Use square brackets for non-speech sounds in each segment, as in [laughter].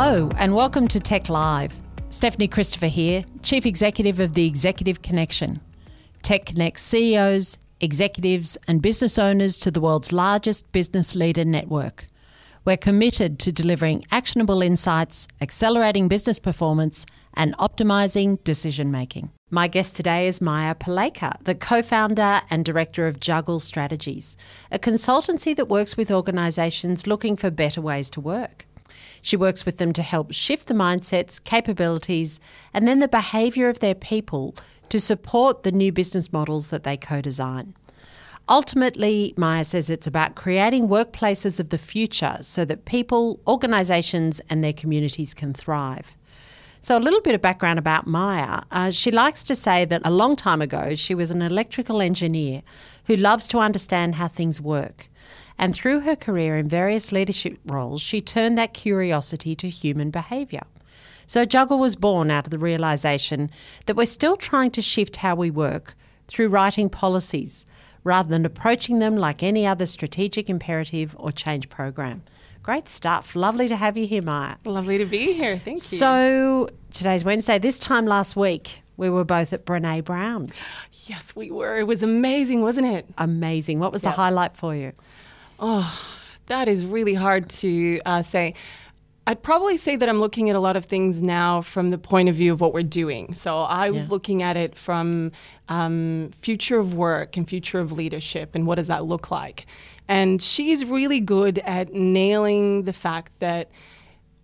Hello, and welcome to TEC Live. Stephanie Christopher here, Chief Executive of the Executive Connection. TEC connects CEOs, executives, and business owners to the world's largest business leader network. We're committed to delivering actionable insights, accelerating business performance, and optimizing decision making. My guest today is Maja Paleka, the co founder and director of Juggle Strategies, a consultancy that works with organizations looking for better ways to work. She works with them to help shift the mindsets, capabilities, and then the behaviour of their people to support the new business models that they co design. Ultimately, Maja says it's about creating workplaces of the future so that people, organisations, and their communities can thrive. So, a little bit of background about Maja. Uh, she likes to say that a long time ago, she was an electrical engineer who loves to understand how things work. And through her career in various leadership roles, she turned that curiosity to human behaviour. So Juggle was born out of the realization that we're still trying to shift how we work through writing policies rather than approaching them like any other strategic imperative or change program. Great stuff. Lovely to have you here, Maja. Lovely to be here. Thank you. So, today's Wednesday. This time last week, we were both at Brene Brown. Yes, we were. It was amazing, wasn't it? Amazing. What was yep. the highlight for you? Oh, that is really hard to uh, say. I'd probably say that I'm looking at a lot of things now from the point of view of what we're doing. So I was yeah. looking at it from um, future of work and future of leadership and what does that look like. And she's really good at nailing the fact that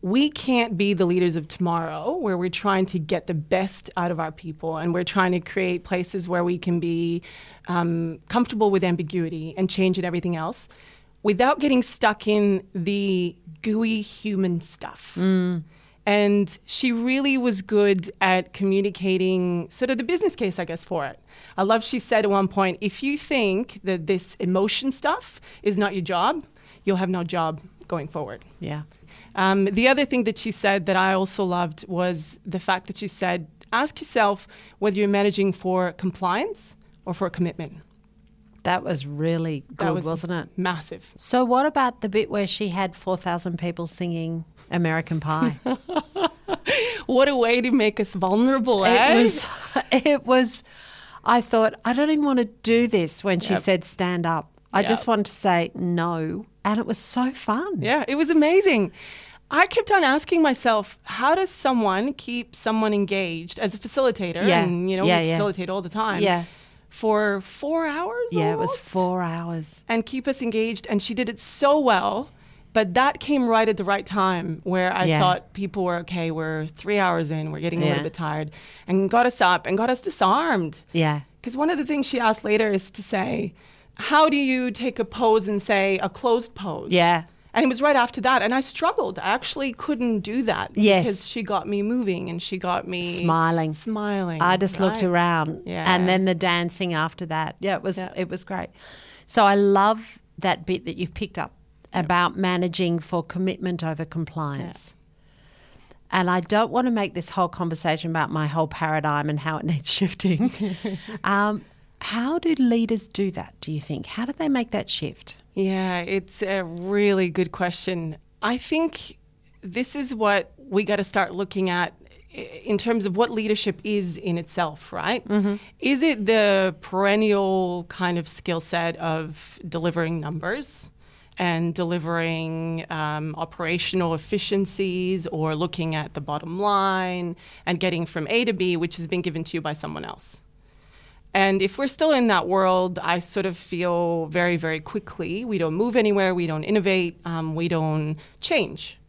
we can't be the leaders of tomorrow where we're trying to get the best out of our people and we're trying to create places where we can be um, comfortable with ambiguity and change and everything else without getting stuck in the gooey human stuff. Mm. And she really was good at communicating sort of the business case, I guess, for it. I love she said at one point if you think that this emotion stuff is not your job, you'll have no job going forward. Yeah. Um, the other thing that she said that I also loved was the fact that she said, ask yourself whether you're managing for compliance or for commitment. That was really good, was not it? Massive. So, what about the bit where she had 4,000 people singing American Pie? [laughs] what a way to make us vulnerable, it eh? Was, [laughs] it was, I thought, I don't even want to do this when she yep. said stand up. I yep. just wanted to say no. And it was so fun. Yeah, it was amazing. I kept on asking myself, how does someone keep someone engaged as a facilitator? Yeah. And, you know, yeah, we yeah. facilitate all the time. Yeah for four hours. Yeah, almost, it was four hours. And keep us engaged. And she did it so well. But that came right at the right time where I yeah. thought people were okay, we're three hours in, we're getting a yeah. little bit tired, and got us up and got us disarmed. Yeah. Because one of the things she asked later is to say, how do you take a pose and say a closed pose? Yeah. And it was right after that. And I struggled. I actually couldn't do that. Yes. Because she got me moving and she got me smiling. Smiling. I just right? looked around. Yeah. And then the dancing after that. Yeah, it was yeah. it was great. So I love that bit that you've picked up about managing for commitment over compliance. And I don't want to make this whole conversation about my whole paradigm and how it [laughs] needs shifting. [laughs] um, how do leaders do that, do you think? How do they make that shift? Yeah, it's a really good question. I think this is what we got to start looking at in terms of what leadership is in itself, right? Mm-hmm. Is it the perennial kind of skill set of delivering numbers and delivering um, operational efficiencies or looking at the bottom line and getting from A to B, which has been given to you by someone else? And if we're still in that world, I sort of feel very, very quickly we don't move anywhere, we don't innovate, um, we don't change.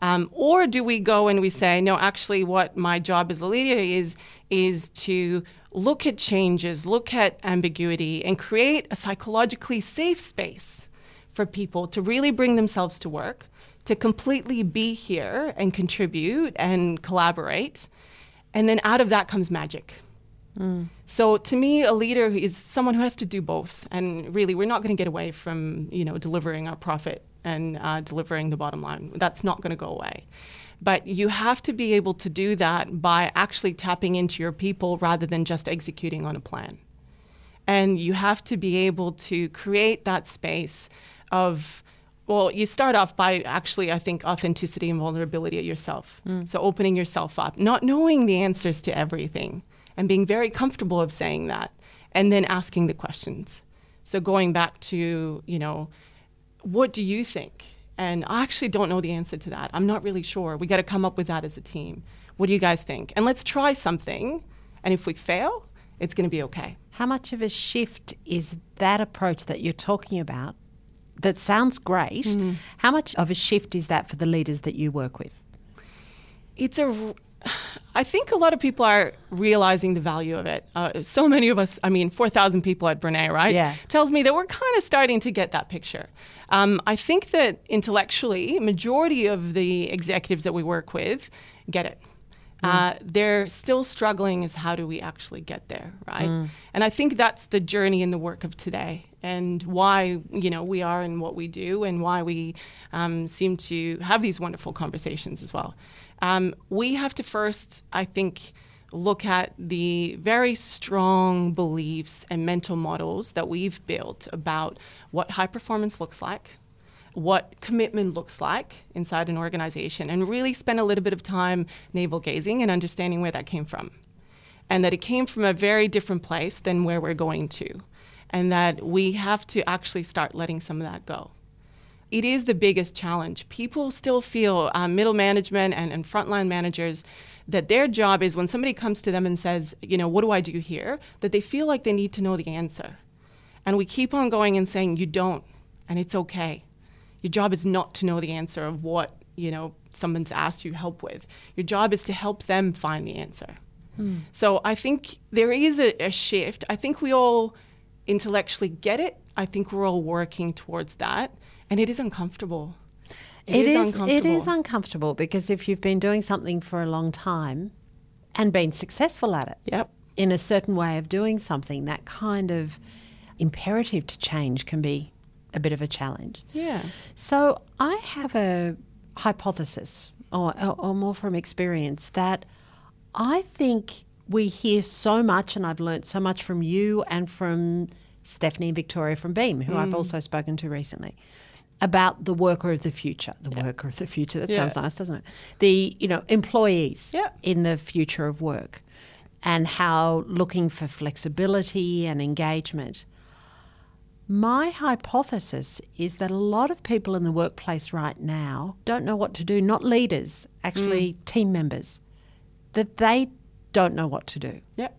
Um, or do we go and we say, no, actually, what my job as a leader is, is to look at changes, look at ambiguity, and create a psychologically safe space for people to really bring themselves to work, to completely be here and contribute and collaborate. And then out of that comes magic. Mm. So to me, a leader is someone who has to do both. And really, we're not going to get away from you know delivering our profit and uh, delivering the bottom line. That's not going to go away. But you have to be able to do that by actually tapping into your people rather than just executing on a plan. And you have to be able to create that space of Well, you start off by actually, I think, authenticity and vulnerability at yourself. So opening yourself up, not knowing the answers to everything, and being very comfortable of saying that, and then asking the questions. So going back to, you know, what do you think? And I actually don't know the answer to that. I'm not really sure. We got to come up with that as a team. What do you guys think? And let's try something. And if we fail, it's going to be okay. How much of a shift is that approach that you're talking about? That sounds great. Mm-hmm. How much of a shift is that for the leaders that you work with? it's a i think a lot of people are realizing the value of it. Uh, so many of us i mean 4000 people at brene right? Yeah. tells me that we're kind of starting to get that picture. Um, i think that intellectually majority of the executives that we work with get it. Uh, they're still struggling as how do we actually get there right? And i think that's the journey in the work of today and why you know we are and what we do and why we um, seem to have these wonderful conversations as well um, we have to first i think look at the very strong beliefs and mental models that we've built about what high performance looks like what commitment looks like inside an organization and really spend a little bit of time navel gazing and understanding where that came from. And that it came from a very different place than where we're going to. And that we have to actually start letting some of that go. It is the biggest challenge. People still feel, um, middle management and, and frontline managers, that their job is when somebody comes to them and says, you know, what do I do here? That they feel like they need to know the answer. And we keep on going and saying, you don't, and it's okay. Your job is not to know the answer of what, you know, someone's asked you help with. Your job is to help them find the answer. So I think there is a, a shift. I think we all intellectually get it. I think we're all working towards that. And it is uncomfortable. It is, it is uncomfortable because if you've been doing something for a long time and been successful at it Yep. in a certain way of doing something, that kind of imperative to change can be a bit of a challenge. Yeah. So I have a hypothesis, or, or, or more from experience, that I think we hear so much, and I've learnt so much from you and from Stephanie and Victoria from Beam, who I've mm. also spoken to recently, about the worker of the future. The worker of the future. That sounds nice, doesn't it? The you know employees Yeah. in the future of work, and how looking for flexibility and engagement. My hypothesis is that a lot of people in the workplace right now don't know what to do, not leaders, actually hmm. team members, that they don't know what to do. Yep.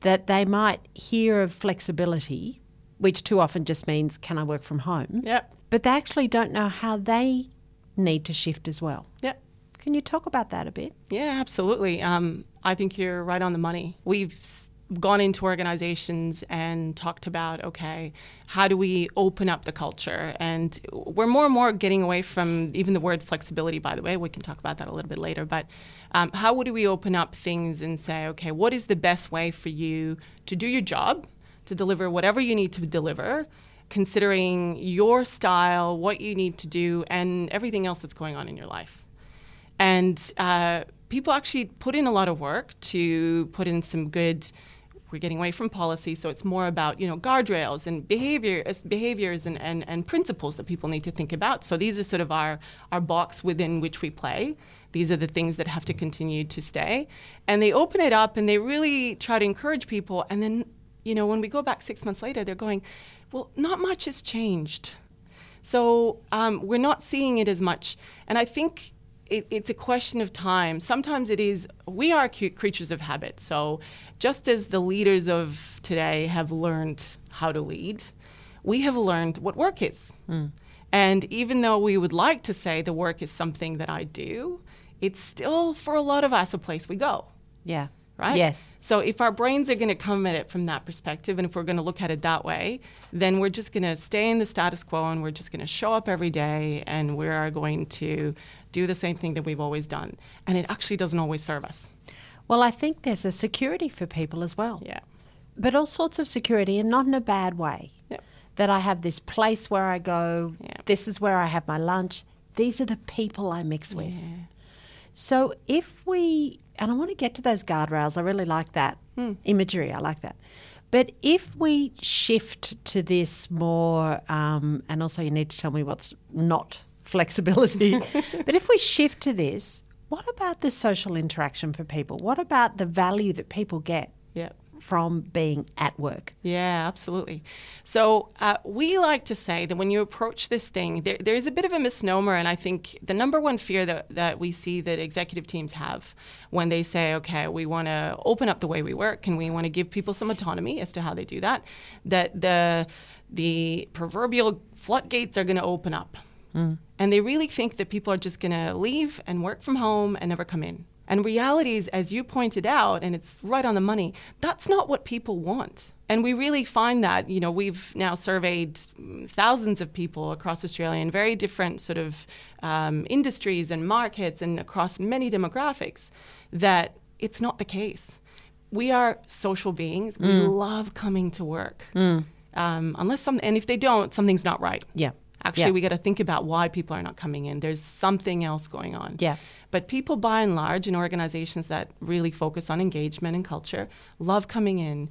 That they might hear of flexibility, which too often just means, can I work from home? Yep. But they actually don't know how they need to shift as well. Yep. Can you talk about that a bit? Yeah, absolutely. Um, I think you're right on the money. We've gone into organizations and talked about okay, how do we open up the culture? And we're more and more getting away from even the word flexibility, by the way. We can talk about that a little bit later. But um, how would we open up things and say, okay, what is the best way for you to do your job, to deliver whatever you need to deliver? Considering your style, what you need to do, and everything else that's going on in your life. And uh, people actually put in a lot of work to put in some good. We're getting away from policy, so it's more about you know guardrails and behavior, uh, behaviors and, and, and principles that people need to think about. So these are sort of our our box within which we play. These are the things that have to continue to stay, and they open it up and they really try to encourage people. And then you know when we go back six months later, they're going, well, not much has changed. So um, we're not seeing it as much. And I think it, it's a question of time. Sometimes it is, we are creatures of habit. So just as the leaders of today have learned how to lead, we have learned what work is. And even though we would like to say the work is something that I do, it's still for a lot of us a place we go Yeah. Right? Yes. So if our brains are going to come at it from that perspective, and if we're going to look at it that way, then we're just going to stay in the status quo and we're just going to show up every day and we are going to do the same thing that we've always done. And it actually doesn't always serve us. Well, I think there's a security for people as well. Yeah. but all sorts of security and not in a bad way. Yep. That I have this place where I go, Yeah. this is where I have my lunch, these are the people I mix with. So if we, and I want to get to those guardrails, I really like that imagery, I like that. But if we shift to this more, um, and also you need to tell me what's not [laughs] flexibility, [laughs] but if we shift to this, what about the social interaction for people? What about the value that people get. From being at work? Yeah, absolutely. So uh, we like to say that when you approach this thing, there, there's a bit of a misnomer, and I think the number one fear that, that we see that executive teams have when they say, okay, we want to open up the way we work and we want to give people some autonomy as to how they do that, that the the proverbial floodgates are going to open up. And they really think that people are just going to leave and work from home and never come in. And realities, as you pointed out, and it's right on the money, that's not what people want. And we really find that, you know, we've now surveyed mm, thousands of people across Australia in very different sort of um, industries and markets and across many demographics that it's not the case. We are social beings. We love coming to work. Um, unless some, and if they don't, something's not right. Yeah. Actually, Yeah. we got to think about why people are not coming in. There's something else going on. Yeah. But people, by and large, in organizations that really focus on engagement and culture, love coming in.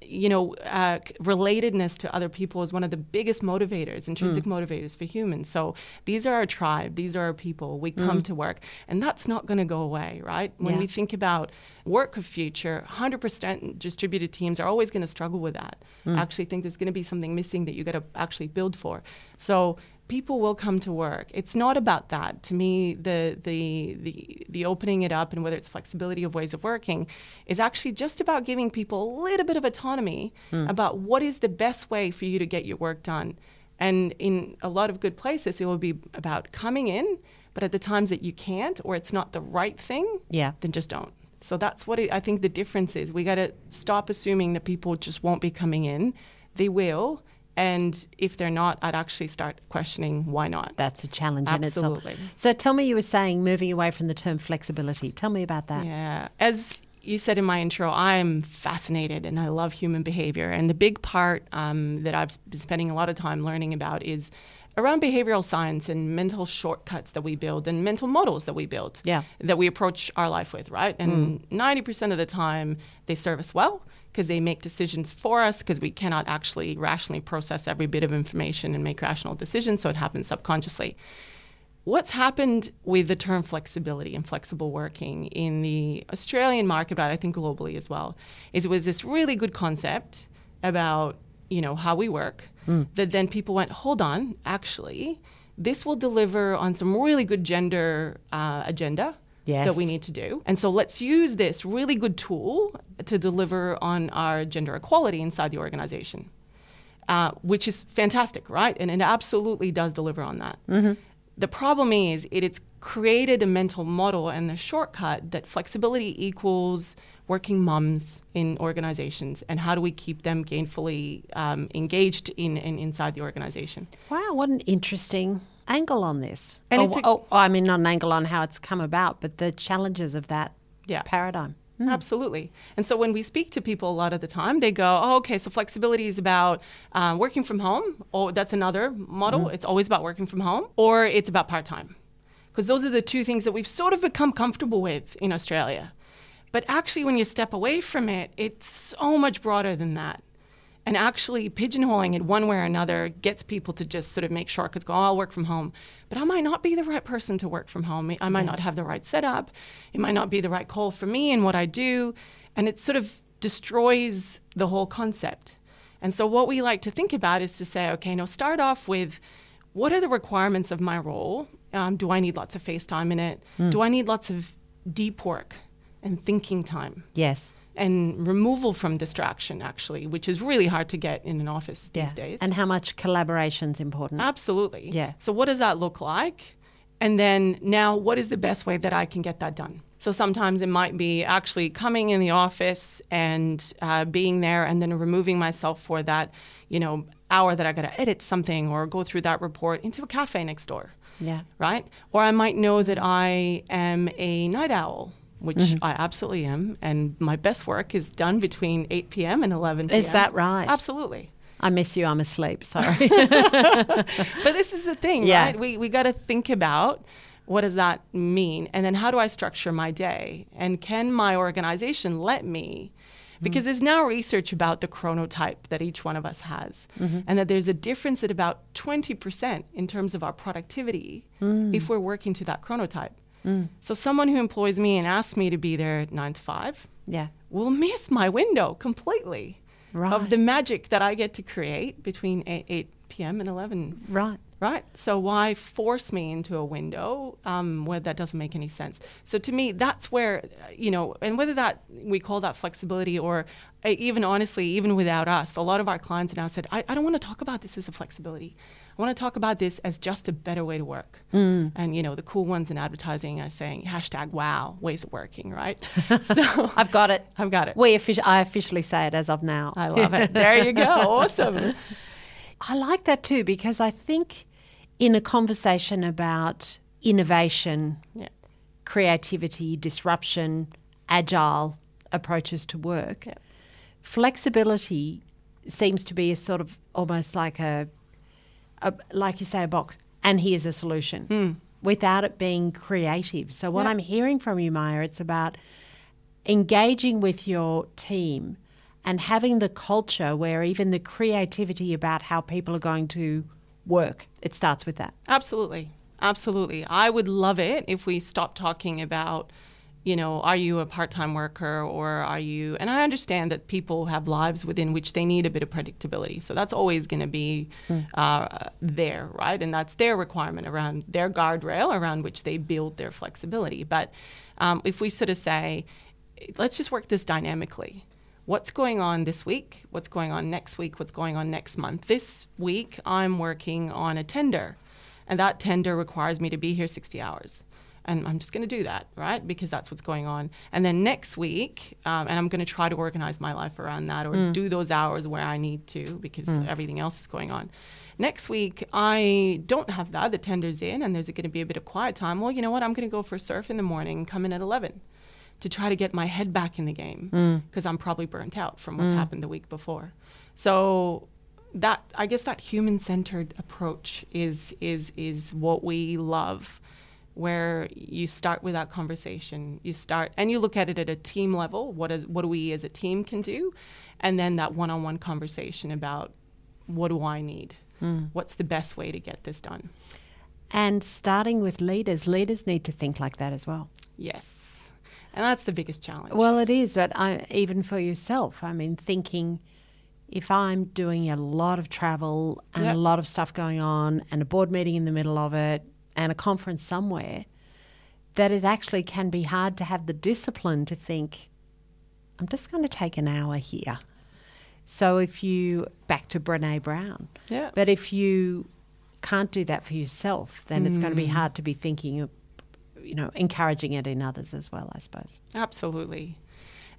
You know, uh, relatedness to other people is one of the biggest motivators, intrinsic mm. motivators for humans. So these are our tribe, these are our people. We come mm. to work, and that's not going to go away, right? When Yeah. we think about work of future, 100% distributed teams are always going to struggle with that. Mm. I actually think there's going to be something missing that you got to actually build for. So people will come to work. It's not about that. To me, the the the the opening it up and whether it's flexibility of ways of working is actually just about giving people a little bit of autonomy hmm. about what is the best way for you to get your work done. And in a lot of good places, it will be about coming in, but at the times that you can't or it's not the right thing, Yeah. then just don't. So that's what it, I think the difference is. We got to stop assuming that people just won't be coming in. They will. And if they're not, I'd actually start questioning why not. That's a challenge in itself. Absolutely. So tell me, you were saying moving away from the term flexibility. Tell me about that. Yeah. As you said in my intro, I'm fascinated and I love human behavior. And the big part um, that I've been spending a lot of time learning about is around behavioral science and mental shortcuts that we build and mental models that we build Yeah. that we approach our life with, right? And 90% of the time, they serve us well because they make decisions for us because we cannot actually rationally process every bit of information and make rational decisions, so it happens subconsciously. What's happened with the term flexibility and flexible working in the Australian market, but I think globally as well, is it was this really good concept about you know how we work that then people went, hold on, actually, this will deliver on some really good gender uh, agenda Yes. that we need to do, and so let's use this really good tool to deliver on our gender equality inside the organization uh, which is fantastic, right? And it absolutely does deliver on that. The problem is it, it's created a mental model and the shortcut that flexibility equals working mums in organizations, and how do we keep them gainfully um, engaged in, in inside the organization? Wow, what an interesting angle on this. And oh, a- oh, I mean, not an angle on how it's come about, but the challenges of that Yeah. paradigm. Absolutely. And so when we speak to people a lot of the time, they go, oh, okay, so flexibility is about um, working from home. Or that's another model. It's always about working from home, or it's about part time. Because those are the two things that we've sort of become comfortable with in Australia. But actually, when you step away from it, it's so much broader than that. And actually, pigeonholing it one way or another gets people to just sort of make shortcuts, go, oh, I'll work from home. But I might not be the right person to work from home. I might not have the right setup. It might not be the right call for me and what I do. And it sort of destroys the whole concept. And so, what we like to think about is to say, okay, now start off with what are the requirements of my role? Um, do I need lots of face time in it? Do I need lots of deep work and thinking time? Yes. And removal from distraction actually which is really hard to get in an office Yeah. these days And how much collaboration is important. absolutely Yeah. so what does that look like and then now what is the best way that i can get that done so sometimes it might be actually coming in the office and uh, being there and then removing myself for that you know hour that i got to edit something or go through that report into a cafe next door yeah. right? Or I might know that I am a night owl, which Mm-hmm. I absolutely am, and my best work is done between 8 p.m. and 11 p.m. Is that right? Absolutely. I miss you. I'm asleep. Sorry. [laughs] [laughs] But this is the thing, Yeah. right? We, we got to think about what does that mean? And then how do I structure my day? And can my organization let me mm-hmm. Because there's now research about the chronotype that each one of us has, mm-hmm. and that there's a difference at about 20% in terms of our productivity mm. if we're working to that chronotype. So, someone who employs me and asks me to be there at nine to five Yeah. will miss my window completely Right. of the magic that I get to create between 8, 8 p.m. and 11 Right. Right. So why force me into a window um, where that doesn't make any sense? So to me, that's where you know, and whether that we call that flexibility or uh, even honestly, even without us, a lot of our clients now said, I, I don't want to talk about this as a flexibility. I want to talk about this as just a better way to work. Mm. And you know, the cool ones in advertising are saying hashtag Wow ways of working. Right. [laughs] so I've got it. I've got it. We offici- I officially say it as of now. I love it. There you go. [laughs] Awesome. I like that too because I think in a conversation about innovation, Yeah. creativity, disruption, agile approaches to work, Yeah. flexibility seems to be a sort of almost like a, a like you say, a box. And here's a solution hmm. without it being creative. So what Yeah. I'm hearing from you, Maja, it's about engaging with your team and having the culture where even the creativity about how people are going to work, it starts with that. Absolutely. Absolutely. I would love it if we stopped talking about, you know, are you a part time worker or are you, and I understand that people have lives within which they need a bit of predictability. So that's always going to be uh, there, right? And that's their requirement around their guardrail around which they build their flexibility. But um, if we sort of say, let's just work this dynamically. What's going on this week? What's going on next week? What's going on next month? This week, I'm working on a tender, and that tender requires me to be here 60 hours. And I'm just going to do that, right? Because that's what's going on. And then next week, um, and I'm going to try to organize my life around that or mm. do those hours where I need to because mm. everything else is going on. Next week, I don't have that. The tender's in, and there's going to be a bit of quiet time. Well, you know what? I'm going to go for a surf in the morning, come in at 11 to try to get my head back in the game mm. because I'm probably burnt out from what's happened the week before. So that I guess that human-centered approach is is is what we love where you start with that conversation. You start and you look at it at a team level. What is what do we as a team can do? And then that one-on-one conversation about what do I need? Hmm. What's the best way to get this done? And starting with leaders, leaders need to think like that as well. yes. And that's the biggest challenge. Well, it is, but I, even for yourself, I mean, thinking if I'm doing a lot of travel and Yep. a lot of stuff going on and a board meeting in the middle of it and a conference somewhere, that it actually can be hard to have the discipline to think, I'm just going to take an hour here. So if you, back to Brene Brown, yeah but if you can't do that for yourself, then it's going to be mm. hard to be thinking of, you know, encouraging it in others as well, I suppose. Absolutely.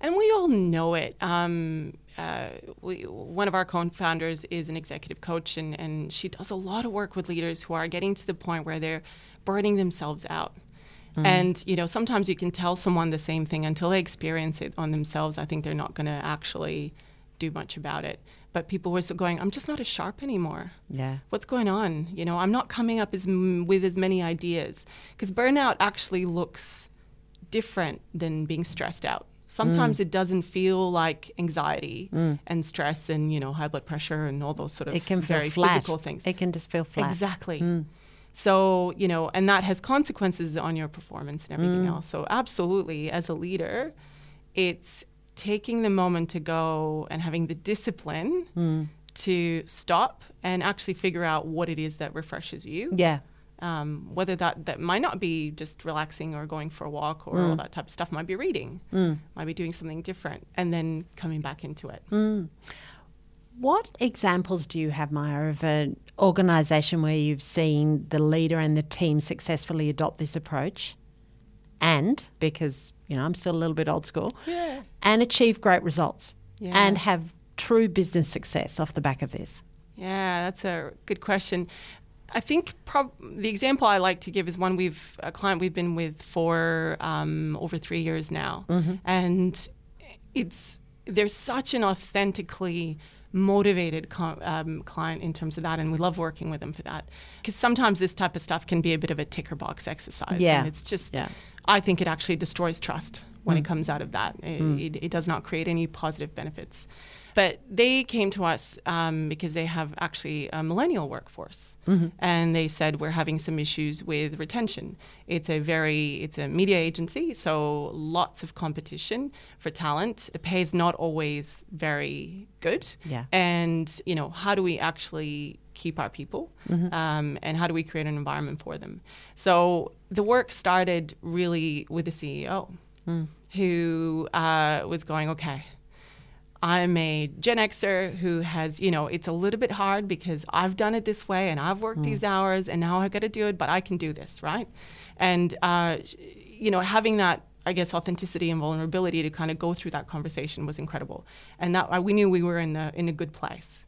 And we all know it. Um, uh, we, one of our co-founders is an executive coach, and, and she does a lot of work with leaders who are getting to the point where they're burning themselves out. And you know, sometimes you can tell someone the same thing until they experience it on themselves. I think they're not going to actually do much about it. But people were so going, "I'm just not as sharp anymore." Yeah. what's going on you know i'm not coming up as m- with as many ideas because burnout actually looks different than being stressed out Mm. sometimes it doesn't feel like anxiety mm. and stress and you know high blood pressure and all those sort of It can feel very flat. physical things It can just feel flat. Exactly. Mm. So, you know, and that has consequences on your performance and everything else. So, absolutely, as a leader, it's taking the moment to go and having the discipline to stop and actually figure out what it is that refreshes you. Yeah. Um, whether that, that might not be just relaxing or going for a walk or all mm. that type of stuff, might be reading, mm. might be doing something different, and then coming back into it. Mm. What examples do you have, Maja, of an organisation where you've seen the leader and the team successfully adopt this approach and, because, you know, I'm still a little bit old school, Yeah. and achieve great results Yeah. and have true business success off the back of this? Yeah, that's a good question. I think prob- the example I like to give is one we've a client we've been with for um, over three years now, and it's there's such an authentically motivated co- um, client in terms of that, and we love working with them for that. Because sometimes this type of stuff can be a bit of a ticker box exercise. Yeah. and it's just Yeah. I think it actually destroys trust when it comes out of that. It, it, it does not create any positive benefits. But they came to us um, because they have actually a millennial workforce, and they said we're having some issues with retention. It's a very it's a media agency, so lots of competition for talent. The pay is not always very good, Yeah. and you know how do we actually keep our people, um, and how do we create an environment for them? So the work started really with the CEO, who uh, was going okay. I'm a Gen Xer who has, you know, it's a little bit hard because I've done it this way and I've worked these hours and now I've got to do it, but I can do this, right? And, uh, you know, having that, I guess, authenticity and vulnerability to kind of go through that conversation was incredible. And that we knew we were in a, in a good place.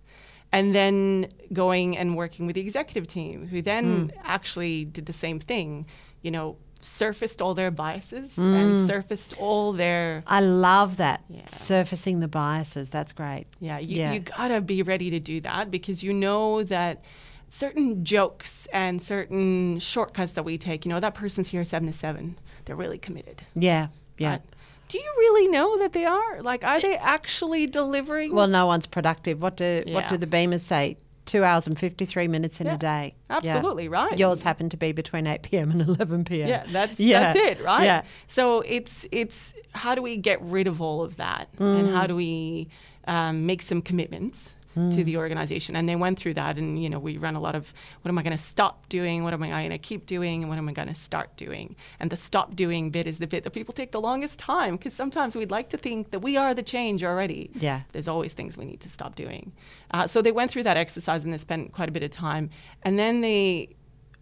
And then going and working with the executive team, who then actually did the same thing, you know, surfaced all their biases mm. and surfaced all their I love that. Yeah. Surfacing the biases. That's great. Yeah, you, Yeah. you gotta be ready to do that because you know that certain jokes and certain shortcuts that we take, you know, that person's here seven to seven, they're really committed. Yeah. Yeah. But do you really know that they are? Like, are they actually delivering? Well, no one's productive. What do what do the Beamers say? Two hours and fifty three minutes in Yeah. a day. Yeah. Absolutely, right. Yours happened to be between eight p.m. and eleven p.m. Yeah, that's Yeah. that's it, right? Yeah. So it's it's how do we get rid of all of that, and Mm. how do we um, make some commitments Mm. to the organization? And they went through that, and you know, we run a lot of what am I going to stop doing? What am I going to keep doing? And what am I going to start doing? And the stop doing bit is the bit that people take the longest time because sometimes we'd like to think that we are the change already. Yeah. There's always things we need to stop doing. Uh, so they went through that exercise and they spent quite a bit of time, and then they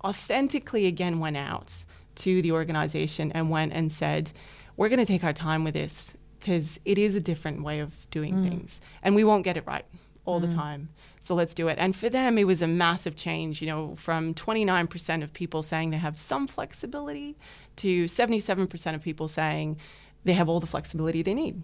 authentically again went out to the organization and went and said, We're going to take our time with this because it is a different way of doing things and we won't get it right all the time. So let's do it. And for them, it was a massive change, you know, from 29% of people saying they have some flexibility to 77% of people saying they have all the flexibility they need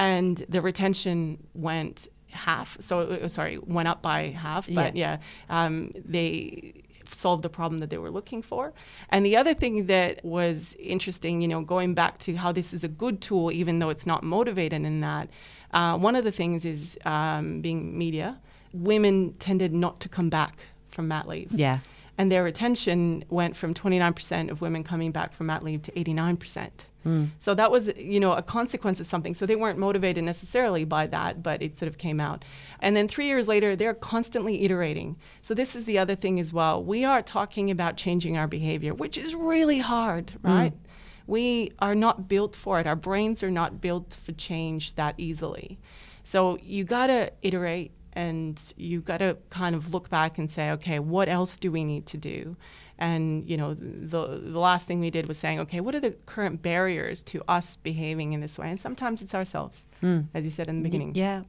and the retention went half. So uh, sorry, went up by half. But yeah, um, they solved the problem that they were looking for. And the other thing that was interesting, you know, going back to how this is a good tool, even though it's not motivated in that. Uh, one of the things is um, being media. Women tended not to come back from mat leave Yeah. and their retention went from 29% of women coming back from mat leave to 89%. So that was, you know, a consequence of something. So they weren't motivated necessarily by that, but it sort of came out. And then three years later, they're constantly iterating. So this is the other thing as well. We are talking about changing our behavior, which is really hard, right? We are not built for it. Our brains are not built for change that easily. So you got to iterate and you got to kind of look back and say, okay, what else do we need to do? And you know, the the last thing we did was saying, okay, what are the current barriers to us behaving in this way? And sometimes it's ourselves, hmm. as you said in the beginning. Yeah.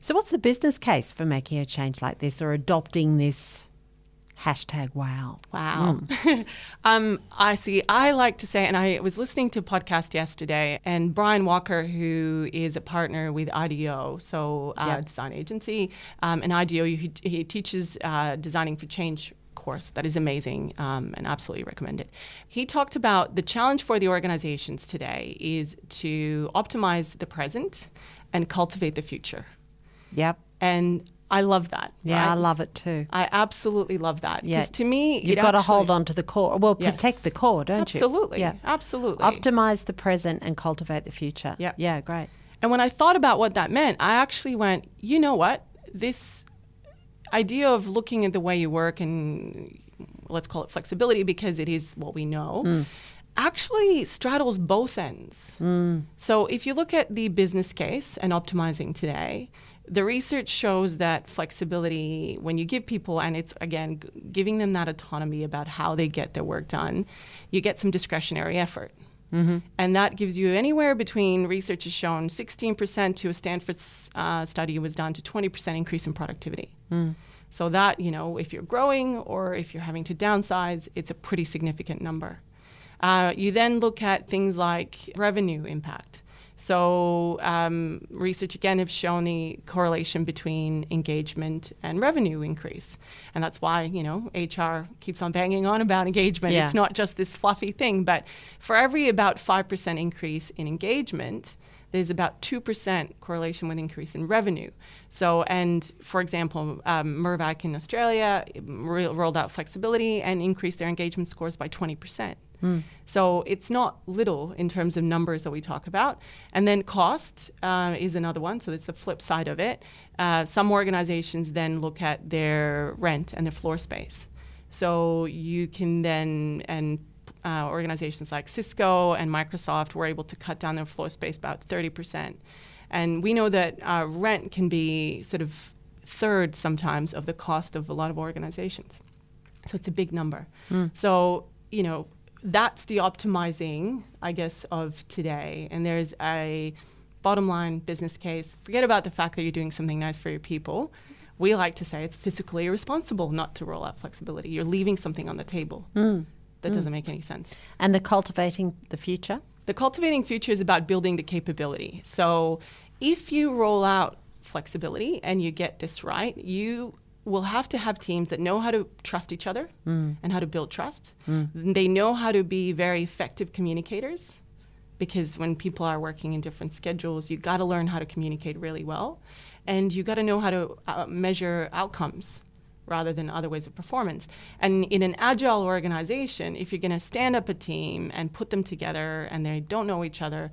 So, what's the business case for making a change like this or adopting this hashtag wow? Wow. [laughs] um, I see. I like to say, and I was listening to a podcast yesterday, and Bryan Walker, who is a partner with IDEO, so uh, Yeah. design agency, um, and IDEO, he, he teaches uh, designing for change course that is amazing um, and absolutely recommend it. He talked about the challenge for the organizations today is to optimize the present and cultivate the future. Yep. And I love that. Yeah, I love it too. I absolutely love that. Yeah. Because to me, You've got to hold on to the core. Well, Yes. protect the core, don't Absolutely. you? Absolutely. Yeah. Absolutely. Optimize the present and cultivate the future. Yeah. Yeah, great. and when I thought about what that meant, I actually went, you know what? This idea of looking at the way you work and let's call it flexibility because it is what we know. Mm. Actually straddles both ends. So, if you look at the business case and optimizing today, the research shows that flexibility, when you give people, and it's again giving them that autonomy about how they get their work done, you get some discretionary effort. And that gives you anywhere between research has shown 16% to a Stanford uh, study was done to 20% increase in productivity. So that, you know, if you're growing or if you're having to downsize, it's a pretty significant number. Uh, you then look at things like revenue impact. So, um, research again have shown the correlation between engagement and revenue increase. And that's why, you know, HR keeps on banging on about engagement. Yeah. It's not just this fluffy thing, but for every about 5% increase in engagement, there's about 2% correlation with increase in revenue. So, and for example, um, Mirvac in Australia re- rolled out flexibility and increased their engagement scores by 20%. So it's not little in terms of numbers that we talk about. And then cost uh, is another one. So it's the flip side of it. Uh, some organizations then look at their rent and their floor space. So you can then, and uh, organizations like Cisco and Microsoft were able to cut down their floor space about 30%. And we know that uh, rent can be sort of third sometimes of the cost of a lot of organizations. So it's a big number. So, you know, that's the optimizing, I guess, of today. And there's a bottom line business case. Forget about the fact that you're doing something nice for your people. We like to say it's physically irresponsible not to roll out flexibility. You're leaving something on the table. Mm. That mm. doesn't make any sense. And the cultivating the future? The cultivating future is about building the capability. So if you roll out flexibility and you get this right, you will have to have teams that know how to trust each other and how to build trust. They know how to be very effective communicators because when people are working in different schedules, you got to learn how to communicate really well and you got to know how to uh, measure outcomes rather than other ways of performance. And in an agile organization, if you're going to stand up a team and put them together and they don't know each other,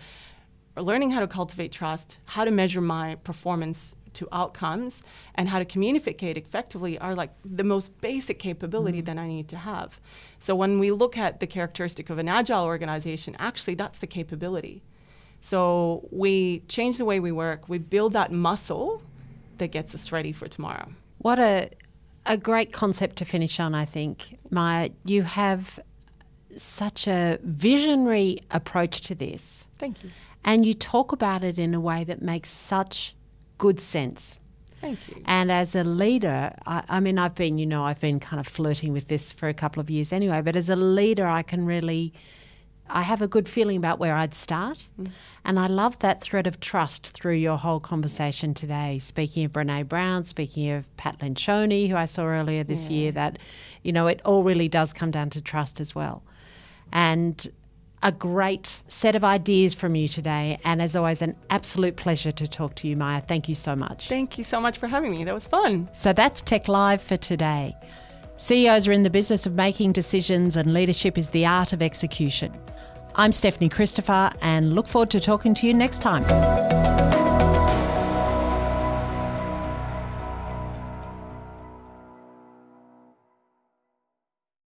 learning how to cultivate trust, how to measure my performance to outcomes, and how to communicate effectively are like the most basic capability mm-hmm. that I need to have. So when we look at the characteristic of an agile organization, actually that's the capability. So we change the way we work, we build that muscle that gets us ready for tomorrow. What a a great concept to finish on, I think. Maja, you have such a visionary approach to this. Thank you. And you talk about it in a way that makes such good sense. Thank you. And as a leader, I, I mean, I've been, you know, I've been kind of flirting with this for a couple of years anyway, but as a leader, I can really, I have a good feeling about where I'd start. Mm-hmm. And I love that thread of trust through your whole conversation today. Speaking of Brene Brown, speaking of Pat Lencioni, who I saw earlier this year, that, you know, it all really does come down to trust as well. And a great set of ideas from you today. And as always, an absolute pleasure to talk to you, Maja. Thank you so much. Thank you so much for having me. That was fun. So that's TEC Live for today. CEOs are in the business of making decisions, and leadership is the art of execution. I'm Stephanie Christopher, and look forward to talking to you next time.